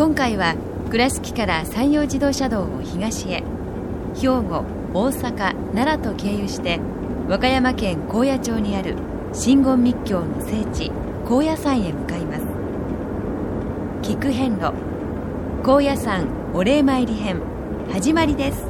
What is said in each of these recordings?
今回は倉敷から山陽自動車道を東へ。兵庫大阪奈良と経由して和歌山県高野町にある真言密教の聖地高野山へ向かいます。菊遍路高野山お礼参り編始まりです。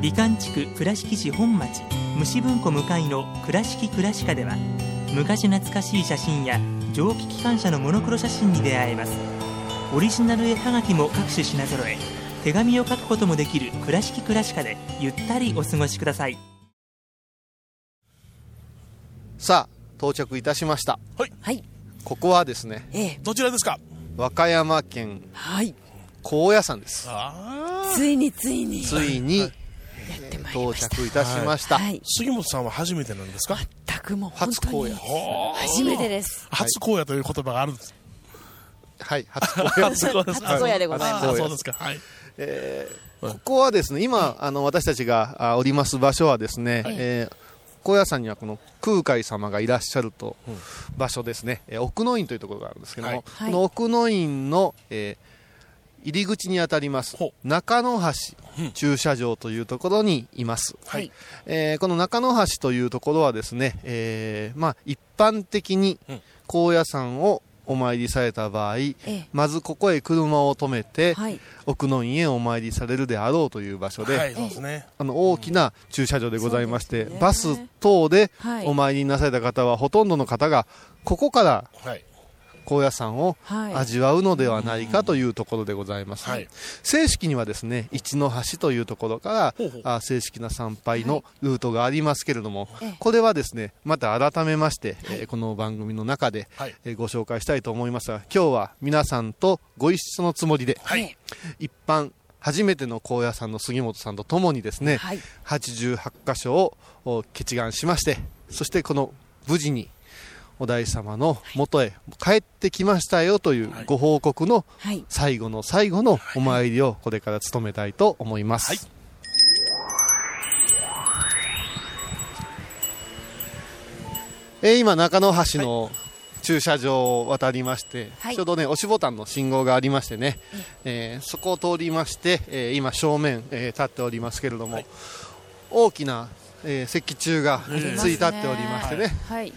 美観地区倉敷市本町虫文庫向かいの「倉敷倉歯科」では昔懐かしい写真や蒸気機関車のモノクロ写真に出会えます。オリジナル絵はがきも各種品揃え手紙を書くこともできる「倉敷倉歯科」でゆったりお過ごしください。さあ到着いたしました。はい。ここはですねええ。どちらですか？和歌山県はい。高野山です。あついについに。ついに到ました。着いたしました、はい。杉本さんは初めてなんですか？全くもう本当に初荒野。初めてです。初荒野という言葉があるんです。はい。初荒野。初荒野でございます。あそうですか。はい。ここはですね今、あの私たちがあおります場所はですね、えー高野山にはこの空海様がいらっしゃると場所ですね、えー奥の院というところがあるんですけども、はい。この奥の院の、えー入り口にあたります。ほ中野橋駐車場というところにいます、はい。えーこの中野橋というところはですね、えーまあ、一般的にうん。高野山をお参りされた場合、えまずここへ車を止めて、はい。奥の院へお参りされるであろうという場所で、はい、で。あの大きな駐車場でございまして、そうですね。バス等ではい。お参りなされた方は、ほとんどの方がここからはい。高野山をはい。味わうのではないかというところでございます。はい。正式にはですね一の橋というところからほうほう。あ正式な参拝のルートがありますけれども、ええ。これはですねまた改めまして、えーこの番組の中で、はい。えーご紹介したいと思いますが今日は皆さんとご一緒のつもりで、はい。一般初めての高野山の杉本さんとともにですね、はい。88箇所をお結願しましてそしてこの無事にお大師様の元へ帰ってきましたよというはい。ご報告のはい。最後の最後のお参りをこれから務めたいと思います、はい。えー今中野橋の駐車場を渡りまして、はい。ちょうどね押しボタンの信号がありましてね、えーそこを通りまして、えー今正面、えー立っておりますけれども、大きな、えー石柱がつい立っておりましてね、はい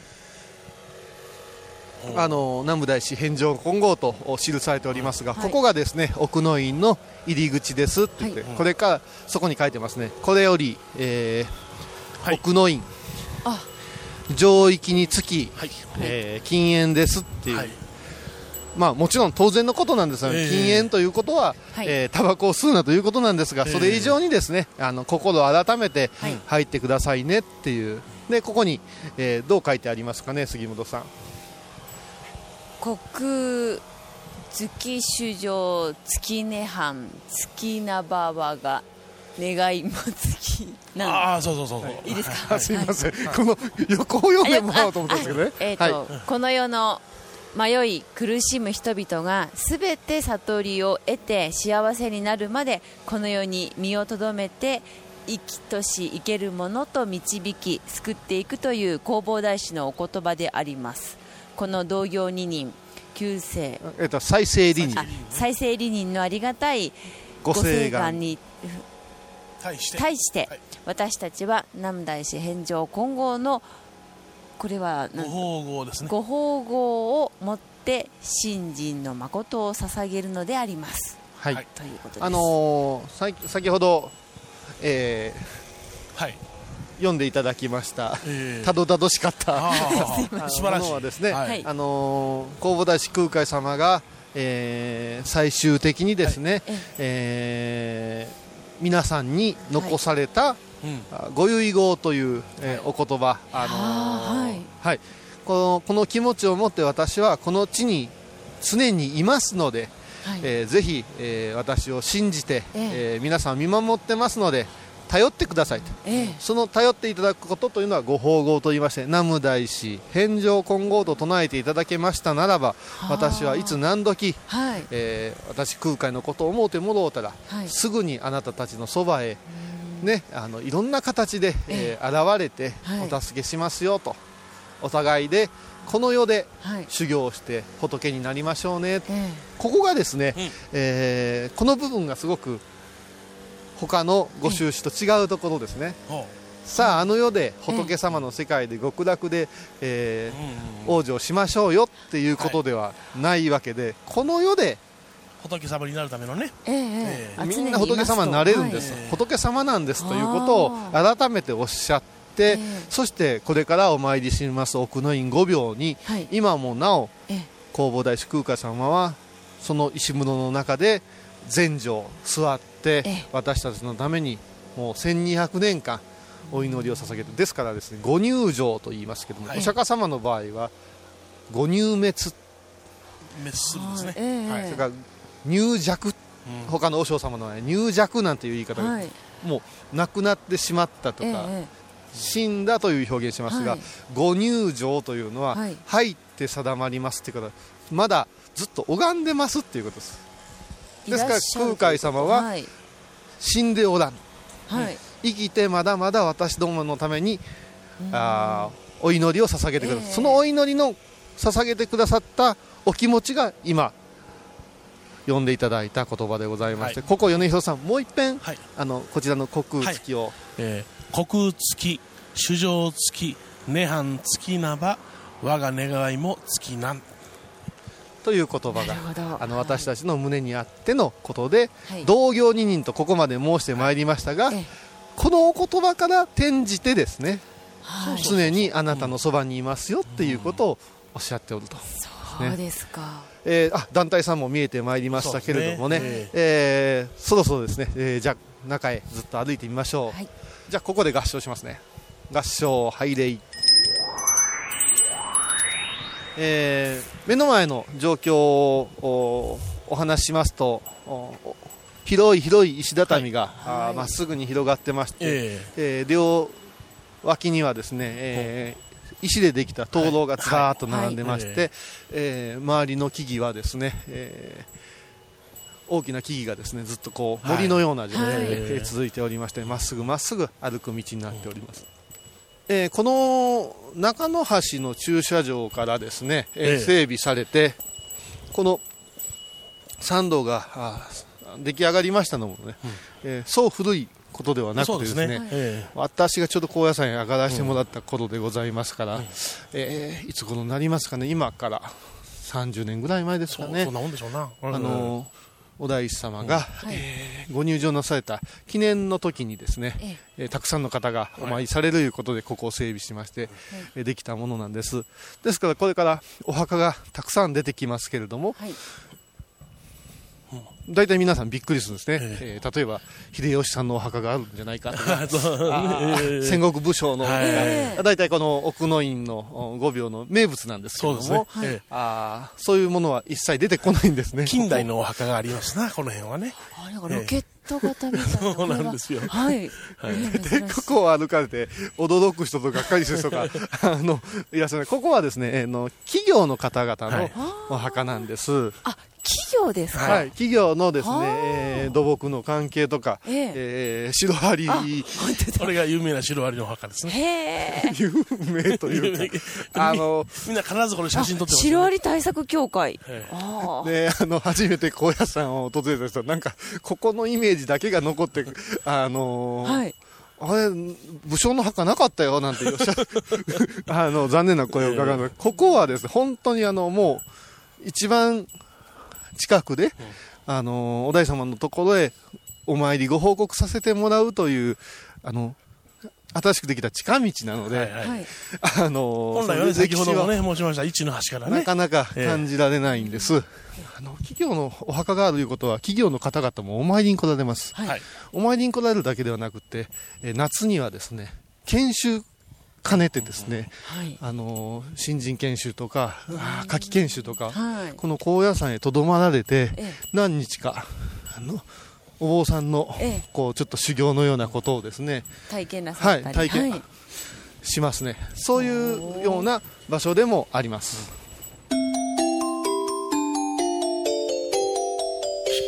あの南部大師返上金剛と記されておりますが、はい。ここがですね奥の院の入り口ですって言って、はい。これからそこに書いてますね。これより、えーはい。奥の院。あ。上域につき、はい。えー禁煙ですっていう、はい。まあもちろん当然のことなんですが、ええ。禁煙ということは、はい。えータバコを吸うなということなんですが、ええ。それ以上にですねあの心を改めてはい。入ってくださいねっていう。でここに、えーどう書いてありますかね杉本さん国月主上月涅槃月なばわが願いも月なんああ、そうそうそうそう。いいですか、すいません、この横を読んでもらおうと思ったんですけどね。えーとこの世の迷い苦しむ人々がすべて悟りを得て幸せになるまでこの世に身をとどめて生きとし生けるものと導き救っていくという弘法大師のお言葉でありますこの同業二人旧世えっと、再生理あに再生理人のありがたいごご聖願に。対して。対して。はい私たちは南大師返上金剛のこれはご何奉合ですね。ご奉合をもって信心の誠を捧げるのであります。はい、はいということです。あのー先ほど、えはい。ー読んでいただきました、えーたどたどしかった。ああのあ、素晴らしい。ものはですね、はい。はい。あのー弘法大師空海様が、えー最終的にですね、ええー皆さんに残された、うん。あご遺言という、えーお言葉、あのーはい。はい。このこの気持ちを持って私はこの地に常にいますので、はい。えーぜひ、えー私を信じて、え。えー皆さん見守ってますので頼ってくださいと。ええ。その頼っていただくことというのはご奉合と言いまして南無大師返上金剛と唱えていただけましたならば私はいつ何時、はい。えー私空海のことを思うてもろうたら、はい。すぐにあなたたちのそばへ、ね、あのいろんな形で、えー現れてはい。お助けしますよと、お互いでこの世ではい。修行をして仏になりましょうね。ええ。ここがですね、うん。えーこの部分がすごく他のご宗旨と違うところですね。ほさああの世で仏様の世界で極楽で、えう。うんうん。ー往生しましょうよっていうことではないわけで、この世で仏様になるためのね。ええええ。えあみんな仏様になれるんです、はい。仏様なんですということを改めておっしゃって、ええ。そしてこれからお参りします奥の院御廟に、はい。今もなおええ。弘法大師空海様はその石室の中で禅定座っ私たちのためにもう1200年間お祈りを捧げてですからですねご入場と言いますけども、はい。お釈迦様の場合はご入滅。滅するんですね。ええはい。それから入弱うん。他の和尚様の場合入弱なんていう言い方が、はい。もう亡くなってしまったとか、ええ死んだという表現しますが、はい。ご入場というのは、はい。入って定まりますっていうことまだずっと拝んでますっていうことですですから空海様ははい死んでおらん。はい。生きてまだまだ私どものためにあーお祈りを捧げてください、ええ。そのお祈りの捧げてくださったお気持ちが今読んでいただいた言葉でございまして、はここ米広さんもう一遍、はい。あのこちらの国空月を、えー、国月、主上月、涅槃月なば、我が願いも月なん。という言葉があの私たちの胸にあってのことで、はい。同業二人とここまで申してまいりましたが、ええ。このお言葉から転じてですねはい。常にあなたのそばにいますよっていうことをおっしゃっておると、そうですか。えーあ団体さんも見えてまいりましたけれどもねそうですね。えーそろそろですね、えーじゃあ中へずっと歩いてみましょう、はい。じゃあここで合唱しますね。合唱拝礼えー目の前の状況をおお話ししますと広い広い石畳があーはい。まっすぐに広がってまして、ええ。ー両脇にはですね、えー石でできた灯籠がずらーっと並んでまして、はい。はいえー周りの木々はですね、えー大きな木々がですねずっとこうはい。森のような状態で、続いておりましてまっすぐまっすぐ歩く道になっております。えーこの中野橋の駐車場からですね、えーええ。整備されてこの参道が出来上がりましたのもね、えーそう古いことではえなくそうですねてですね。え私がちょうど高野山へ上がらせてもらった頃でございますから、えーいつ頃になりますかね今から30年ぐらい前ですかね。えそそんなもんでしょうな。あのお大師様が、えーご入場なされた記念の時にですね、ええ。ーたくさんの方がお参りされるということでここを整備しまして、えーできたものなんです。ですからこれからお墓がたくさん出てきますけれどもはい大体皆さんびっくりするんですね、ええ。ー例えば秀吉さんのお墓があるんじゃないかとか。戦国武将の、はい。大体この奥の院のお5秒の名物なんですけそうどもですね。ええ。あーそういうものは一切出てこないんですね。近代のお墓がありますな、この辺はね。あなんかロケット型みたいな、そうなんですよ。ははい、はい。ええでここを歩かれて驚く人とがっかりする人が あのいらっしゃる。ここはですね、えーの企業の方々のはい。お墓なんです、あ企業ですか、はい、企業のですねはあ、えー土木の関係とか、ええ。えーシロアリこれが有名なシロアリのお墓ですね。へえ。有名というか あのみんな必ずこれ写真撮ってます、シロアリ対策協会、であの初めて高野山を訪れた人はなんかここのイメージだけが残ってあのーはい。あれ、武将の墓なかったよなんておっしゃ あの残念な声を伺うの。で、ここはですね、本当にあのもう、一番近くで、あのお大様のところへお参りご報告させてもらうという、あの新しくできた近道なので、はいはいはいあの本来はね、先ほどもね、申しました、一の端からね。なかなか感じられないんです。あの企業のお墓があるということは、企業の方々もお参りに来られます。はいはい。お参りに来られるだけではなくて、えー夏にはですね、研修兼ねてですね、はい。あのー新人研修とか、あー夏季研修とか、はい。この高野山へとどまられて、え何日か、あの、お坊さんのええ、こう、ちょっと修行のようなことをですね、体験なさったり。はい体験はい。しますね。そういうような場所でもあります。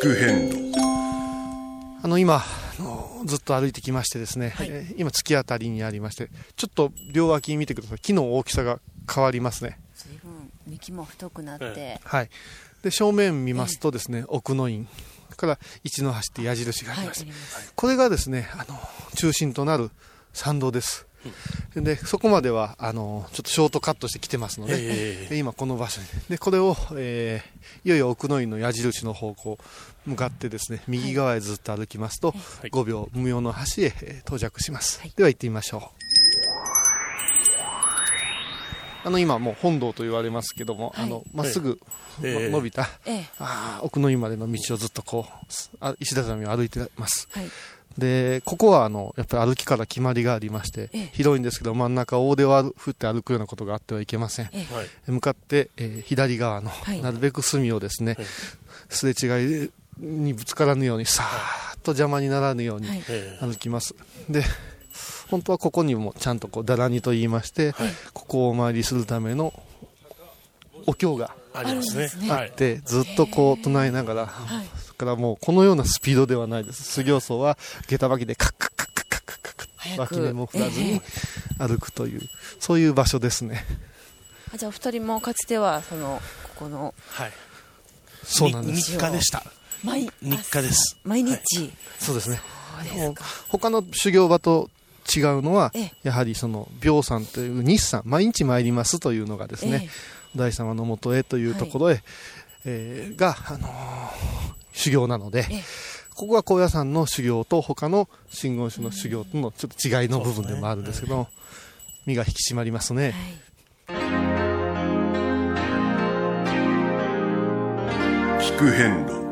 聞く変路あの今あのずっと歩いてきましてですね、えー今突き当たりにありましてちょっと両脇見てください。木の大きさが変わりますね。随分幹も太くなって、えはい。で正面見ますとですね、奥の院。から一の橋って矢印があはいりまして、あります。これがですねあの中心となる参道です、でそこまではあのちょっとショートカットしてきてますので、ええ。で今この場所に。でこれを、えーいよいよ奥の院の矢印の方向向かってですね右側へずっと歩きますと、い。5秒無用の橋へ、えー到着します、はい。では行ってみましょう。あの今もう本堂と言われますけども、はい。あのまっすぐ、ええ。の伸びた、ええ。あー奥の院までの道をずっとこうすあ石畳を歩いてます。はいでここはあのやっぱり歩きから決まりがありまして、ええ。広いんですけど真ん中大手を歩振って歩くようなことがあってはいけません。向かって、えー左側の、はい。なるべく隅をですね、はい。すれ違いにぶつからぬようにさーっと邪魔にならぬように歩きます、で本当はここにもちゃんとこうだらにと言いまして、ここをお参りするためのお経がありますね。あるんですね。はい。でずっとこう唱えながら、だからもうこのようなスピードではないです。修行僧は下駄履きでカッカッカッカッカッカッカ脇目も振らずに歩くという、そういう場所ですね。あじゃあお二人もかつてはそのここの、はい、そうなんです。日課でした。毎日課です。毎日、はい、そうですね。そう他の修行場と違うのは、やはりその病さんという日産毎日参りますというのがですね、大様のもとへというところへ、はい、えー、が、あのー、修行なので、ええ。ここが高野山の修行と他の真言宗の修行とのちょっと違いの部分でもあるんですけど、身が引き締まりますね。はい。聞く変路。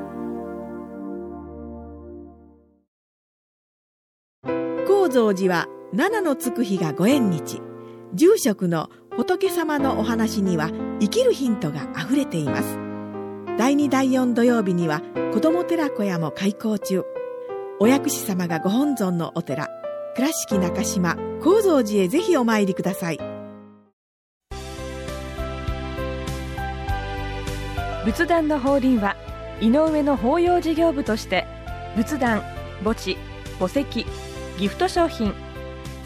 高蔵寺は七のつく日がご縁日。住職の仏様のお話には生きるヒントがあふれています第2第4土曜日には子ども寺小屋も開校中。お薬師様がご本尊のお寺倉敷中島・高蔵寺へぜひお参りください。仏壇の法輪は井上の法要事業部として仏壇墓地墓石ギフト商品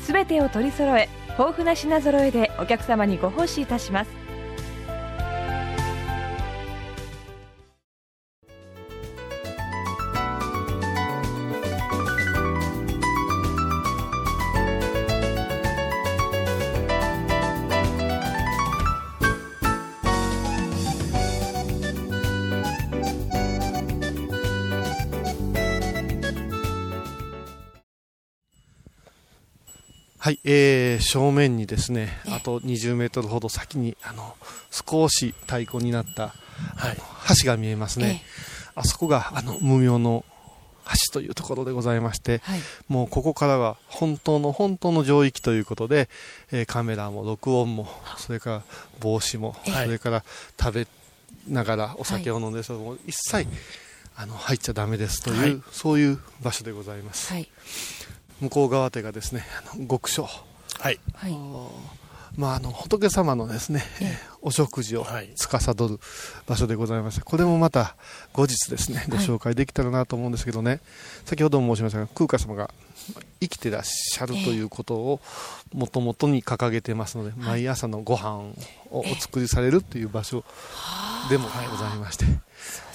すべてを取り揃え豊富な品揃えでお客様にご奉仕いたします。えー、正面にですね、あと20メートルほど先に、あの、少し太鼓になった、はい。橋が見えますね。あそこがあの無名の橋というところでございまして、はい。もうここからは本当の本当の上域ということで、えーカメラも録音もそれから帽子も、はいそれから食べながらお酒を飲んでる人も一切あの入っちゃダメですという、はい。そういう場所でございます、はい向こう側手がですねあの極所はい。はい。まあ、あの仏様のですね、えーお食事をはい。司る場所でございまして、これもまた後日ですね、ご紹介できたらなと思うんですけどね、先ほども申しましたが、空海様が生きてらっしゃるということをもともとに掲げてますので、毎朝のご飯をお作りされるという場所でもございまして、そう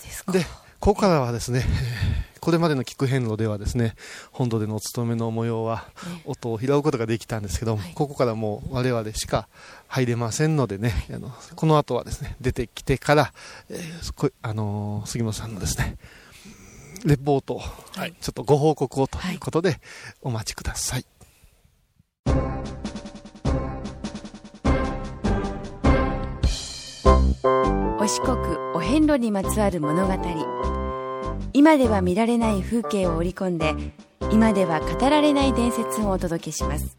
ですか。で、ここからはですね、えーこれまでの聞く遍路ではですね、本土でのお勤めの模様は音を拾うことができたんですけども、はい。ここからもう我々しか入れませんのでね、あのこの後はですね、出てきてから、えーこあのー杉本さんのですね、レポートを、はい。ちょっとご報告をということで、お待ちください。お四国お遍路にまつわる物語今では見られない風景を織り込んで今では語られない伝説をお届けします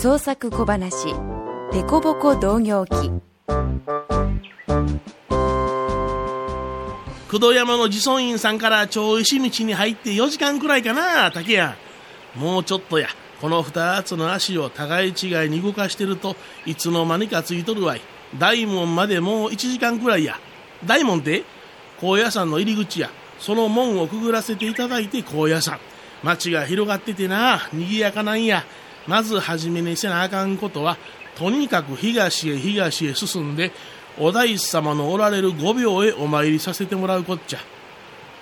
創作小話「デコボコ同業記工藤山の自尊院さんから町石道に入って4時間くらいかな、竹や。もうちょっとや。この二つの足を互い違いに動かしてるといつの間にかついとるわい。大門までもう1時間くらいや。大門って？高野山の入り口や。その門をくぐらせていただいて高野山。街が広がっててな、賑やかなんや。まずはじめにせなあかんことは、とにかく東へ東へ進んで、お大師様のおられる御廟へお参りさせてもらうこっちゃ。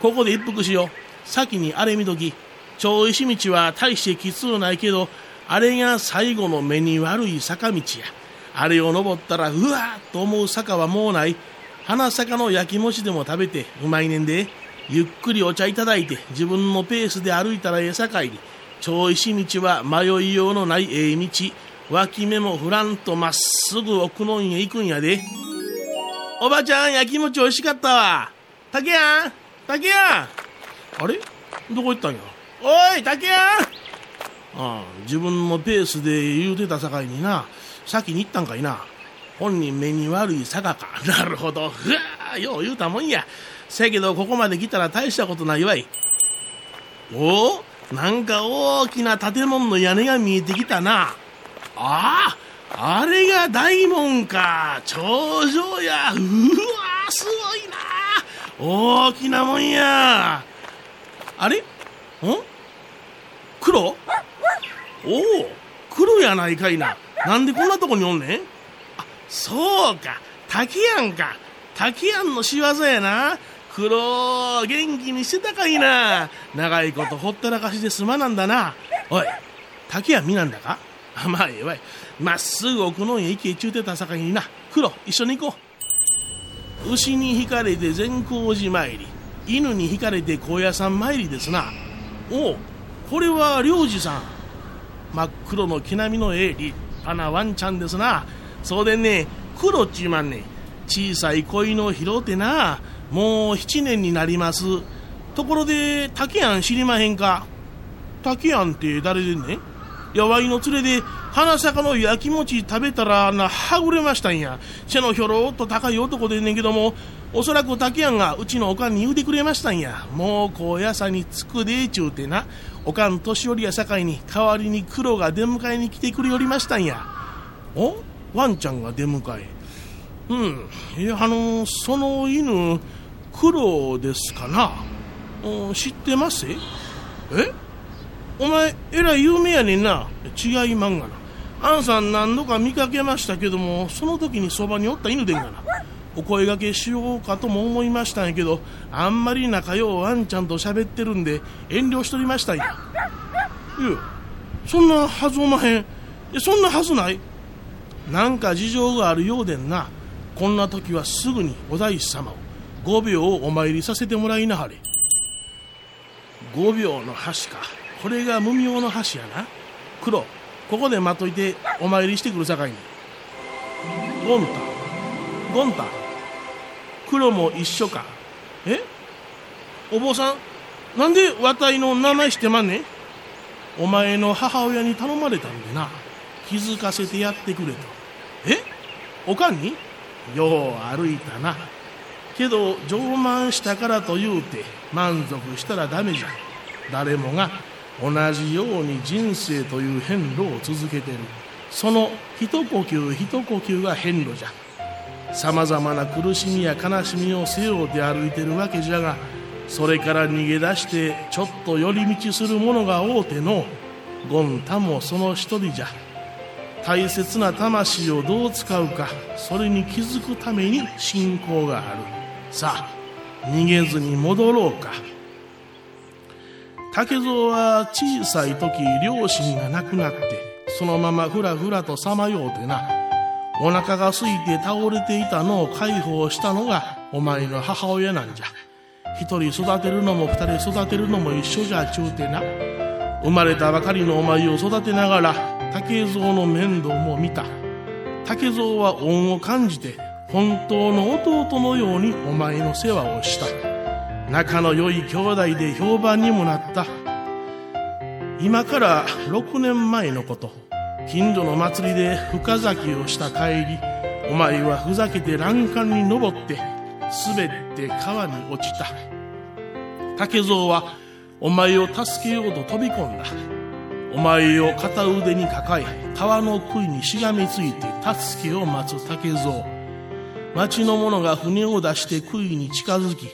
ここで一服しよう。先にあれ見とき。町石道は大してきつうないけど、あれが最後の目に悪い坂道や。あれを登ったら、うわーっと思う坂はもうない。花坂の焼き餅でも食べてうまいねんで。ゆっくりお茶いただいて自分のペースで歩いたらええさかいに。町石道は迷いようのないええ道。脇目もふらんとまっすぐ奥の院へ行くんやで。おばちゃん、焼き餅美味しかったわ。竹やん竹やんあれ？どこ行ったんや？おい、竹やんああ、自分のペースで言うてたさかいにな、先に行ったんかいな。本人目に悪い坂か。なるほど。ふわーよう言うたもんや。せやけど、ここまで来たら大したことないわい。おおなんか大きな建物の屋根が見えてきたな。ああ、あれが大門か。頂上や。うわすごいな。大きなもんや。あれ？ん？黒？おお、黒やないかいな。なんでこんなとこにおんねん、そうか。竹やんか。竹やんの仕業やな。黒、元気にしてたかいな。長いことほったらかしですまなんだな。おい、竹やん見なんだか？あまあええわい。まっすぐ奥の家行けちゅうてたさかいにな。黒、一緒に行こう。牛に引かれて善光寺参り。犬に引かれて高野山参りですな。おう、これは良治さん。真っ黒の毛並みのええ立派なワンちゃんですな。そうでね、黒っちまんね。小さい子犬を拾うてな。もう七年になります。ところで、竹やん知りまへんか？竹やんって誰でねや、ワイの連れで、花坂の焼き餅食べたらな、はぐれましたんや。背のひょろっと高い男でんねんけども、おそらく竹やんがうちのおかんに言うてくれましたんや。もう高野山に着くでちゅうてな。おかん年寄りやさかいに代わりに黒が出迎えに来てくれよりましたんや。お？ワンちゃんが出迎え。うん。いや、あの、その犬、黒ですかな。うん知ってます？え？お前、えらい有名やねんな。違いまんがな。アンさん何度か見かけましたけども、その時にそばにおった犬でんがな。お声掛けしようかとも思いましたんやけど、あんまり仲ようワンちゃんと喋ってるんで、遠慮しとりましたんや。いや、そんなはずおまへん。いや、そんなはずない？なんか事情があるようでんな。こんな時はすぐにお大師様を、五秒をお参りさせてもらいなはれ。五秒の橋か。これが無名の橋やな。黒、ここで待っといてお参りしてくるさかいに。ゴンタ、ゴンタ、黒も一緒か。え？お坊さんなんでわたいの名前してまんねん？お前の母親に頼まれたんでな気づかせてやってくれとえ？おかんに？よう歩いたな。けど上満したからと言うて満足したらダメじゃ。誰もが同じように人生という変路を続けてる。その一呼吸一呼吸が変路じゃ。さまざまな苦しみや悲しみを背負うて歩いてるわけじゃがそれから逃げ出してちょっと寄り道する者が多てのゴンタもその一人じゃ。大切な魂をどう使うかそれに気づくために信仰がある。さあ逃げずに戻ろうか。竹蔵は小さい時両親が亡くなってそのままふらふらとさまようてなお腹が空いて倒れていたのを解放したのがお前の母親なんじゃ。一人育てるのも二人育てるのも一緒じゃちゅうてな。生まれたばかりのお前を育てながら竹蔵の面倒も見た。竹蔵は恩を感じて本当の弟のようにお前の世話をした。仲の良い兄弟で評判にもなった。今から6年前のこと。近所の祭りで深咲きをした帰りお前はふざけて欄干に登って滑って川に落ちた。竹蔵はお前を助けようと飛び込んだ。お前を片腕に抱え川の杭にしがみついて助けを待つ竹蔵。町の者が船を出して杭に近づき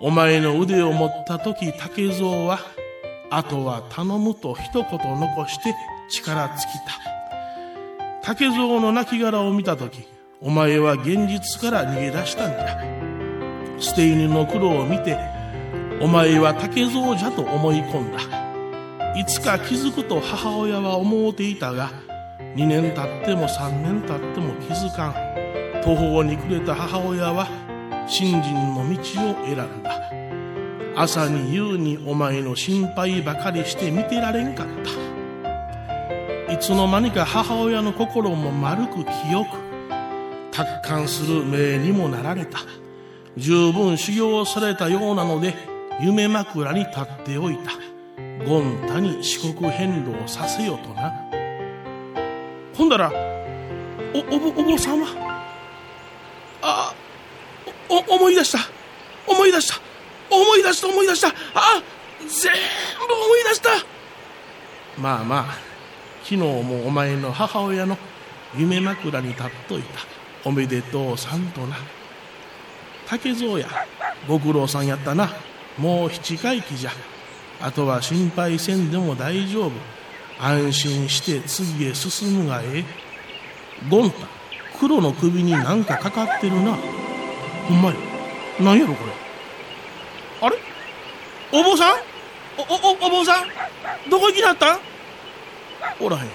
お前の腕を持った時竹蔵はあとは頼むと一言残して力尽きた。竹蔵の亡骸を見た時お前は現実から逃げ出したんじゃ捨て犬の苦労を見てお前は竹蔵じゃと思い込んだ。いつか気づくと母親は思うていたが2年経っても3年経っても気づかん。途方に暮れた母親は信心の道を選んだ。朝に夕にお前の心配ばかりして見てられんかった。いつの間にか母親の心も丸く清く達観する目にもなられた。十分修行されたようなので夢枕に立っておいた。権太に四国変動させよとな。ほんだらおおぼお坊さんはあお思い出した。思い出した。思い出した思い出した。あ全部思い出した。まあまあ昨日もお前の母親の夢枕に立っといた。おめでとうさんとな。竹蔵やご苦労さんやったな。もう七回忌じゃ。あとは心配せんでも大丈夫。安心して次へ進むがええ。ゴンタ黒の首になんかかかってるな。ほんまや。何やろこれ。あれ？お坊さん？おおお坊さん？どこ行きなったん？おらへん。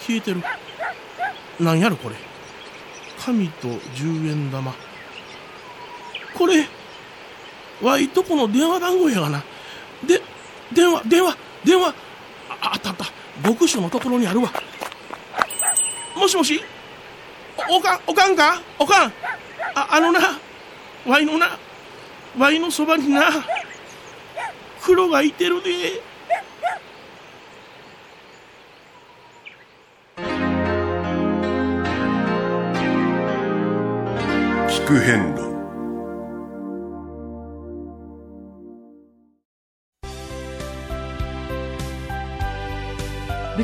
消えてる。なんやろこれ。紙と十円玉。これわいとこの電話番号やがな。で電話電話電話。ああったあった。牧師のところにあるわ。もしもし？おかんおかんか？おかん。ああのな。わいのな。わいのそばにな。黒がいてるで。聞く変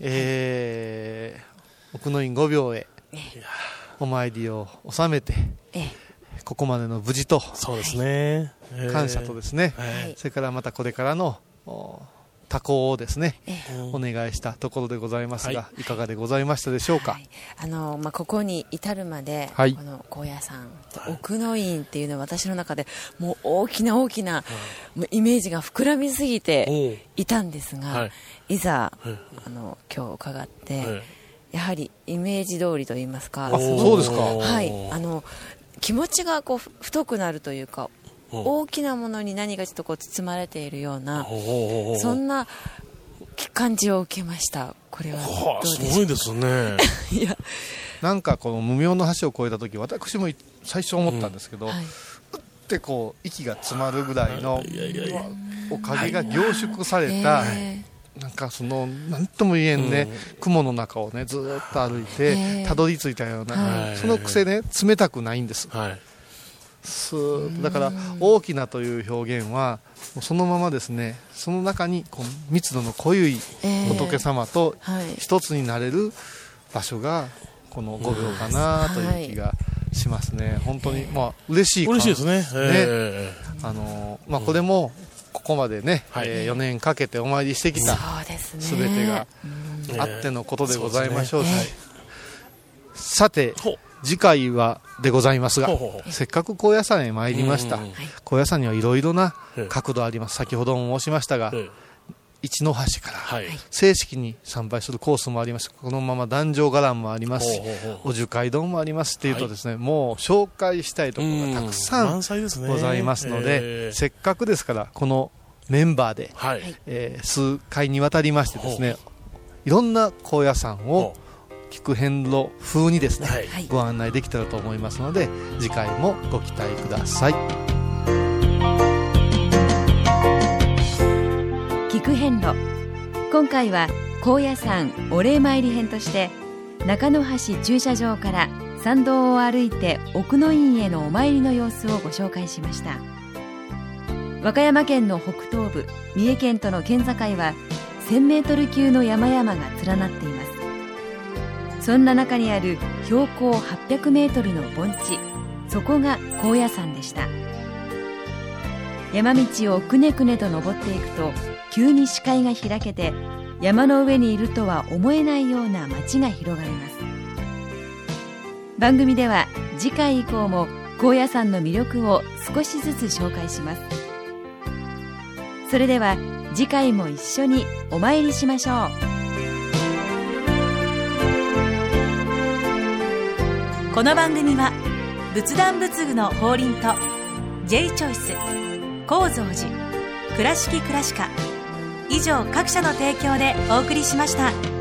えー、奥の院御廟へお参りを収めて、ここまでの無事とそうですね、感謝とですね、それからまたこれからの多幸をですね、お願いしたところでございますが、い、かがでございましたでしょうか、はい、あのまあ、ここに至るまで、はい、この高野山、奥の院っていうのは私の中でもう大きな大きな、イメージが膨らみすぎていたんですが、い、ざ、あの今日伺って、やはりイメージ通りと言い。ますか、そうですか、はい、あの気持ちがこう太くなるというか、大きなものに何かちょっとこう包まれているようなそんな感じを受けました。これは。どうでしょうすごいですね。いや。なんかこの無名の橋を越えた時私も最初思ったんですけど、うんはい、ってこう息が詰まるぐらいのおかげが凝縮された、なんかその何とも言えんね、うん、雲の中をねずっと歩いてたどり着いたような、そのくせね冷たくないんです、はいスーだから大きなという表現はそのままですねその中にこう密度の濃い仏様と一つになれる場所がこの5秒かなという気がしますね、本当にまあ嬉しい嬉しいですね、ね。あのまあ、これもここまでね、はえ4年かけてお参りしてきたすべてがあってのことでございましょう、さて次回はでございますがせっかく高野山へ参りました、高野山にはいろいろな角度あります。先ほども申しましたが、一の橋から正式に参拝するコースもあります。このまま壇上伽藍もあります。しお樹海丼もありますっていうとですね、もう紹介したいところがたくさんございますので、せっかくですからこのメンバーで、え数回にわたりましてですねいろんな高野山を聞く遍路風にですね、はい、ご案内できたらと思いますので次回もご期待ください。聞く遍路。今回は高野山お礼参り編として中野橋駐車場から参道を歩いて奥の院へのお参りの様子をご紹介しました。和歌山県の北東部三重県との県境は1000メートル級の山々が連なっていますそんな中にある標高800メートルの盆地。そこが高野山でした。山道をくねくねと登っていくと急に視界が開けて山の上にいるとは思えないような街が広がります。番組では次回以降も高野山の魅力を少しずつ紹介します。それでは次回も一緒にお参りしましょう。この番組は仏壇仏具の法輪と J チョイス構造寺倉敷倉歯科以上各社の提供でお送りしました。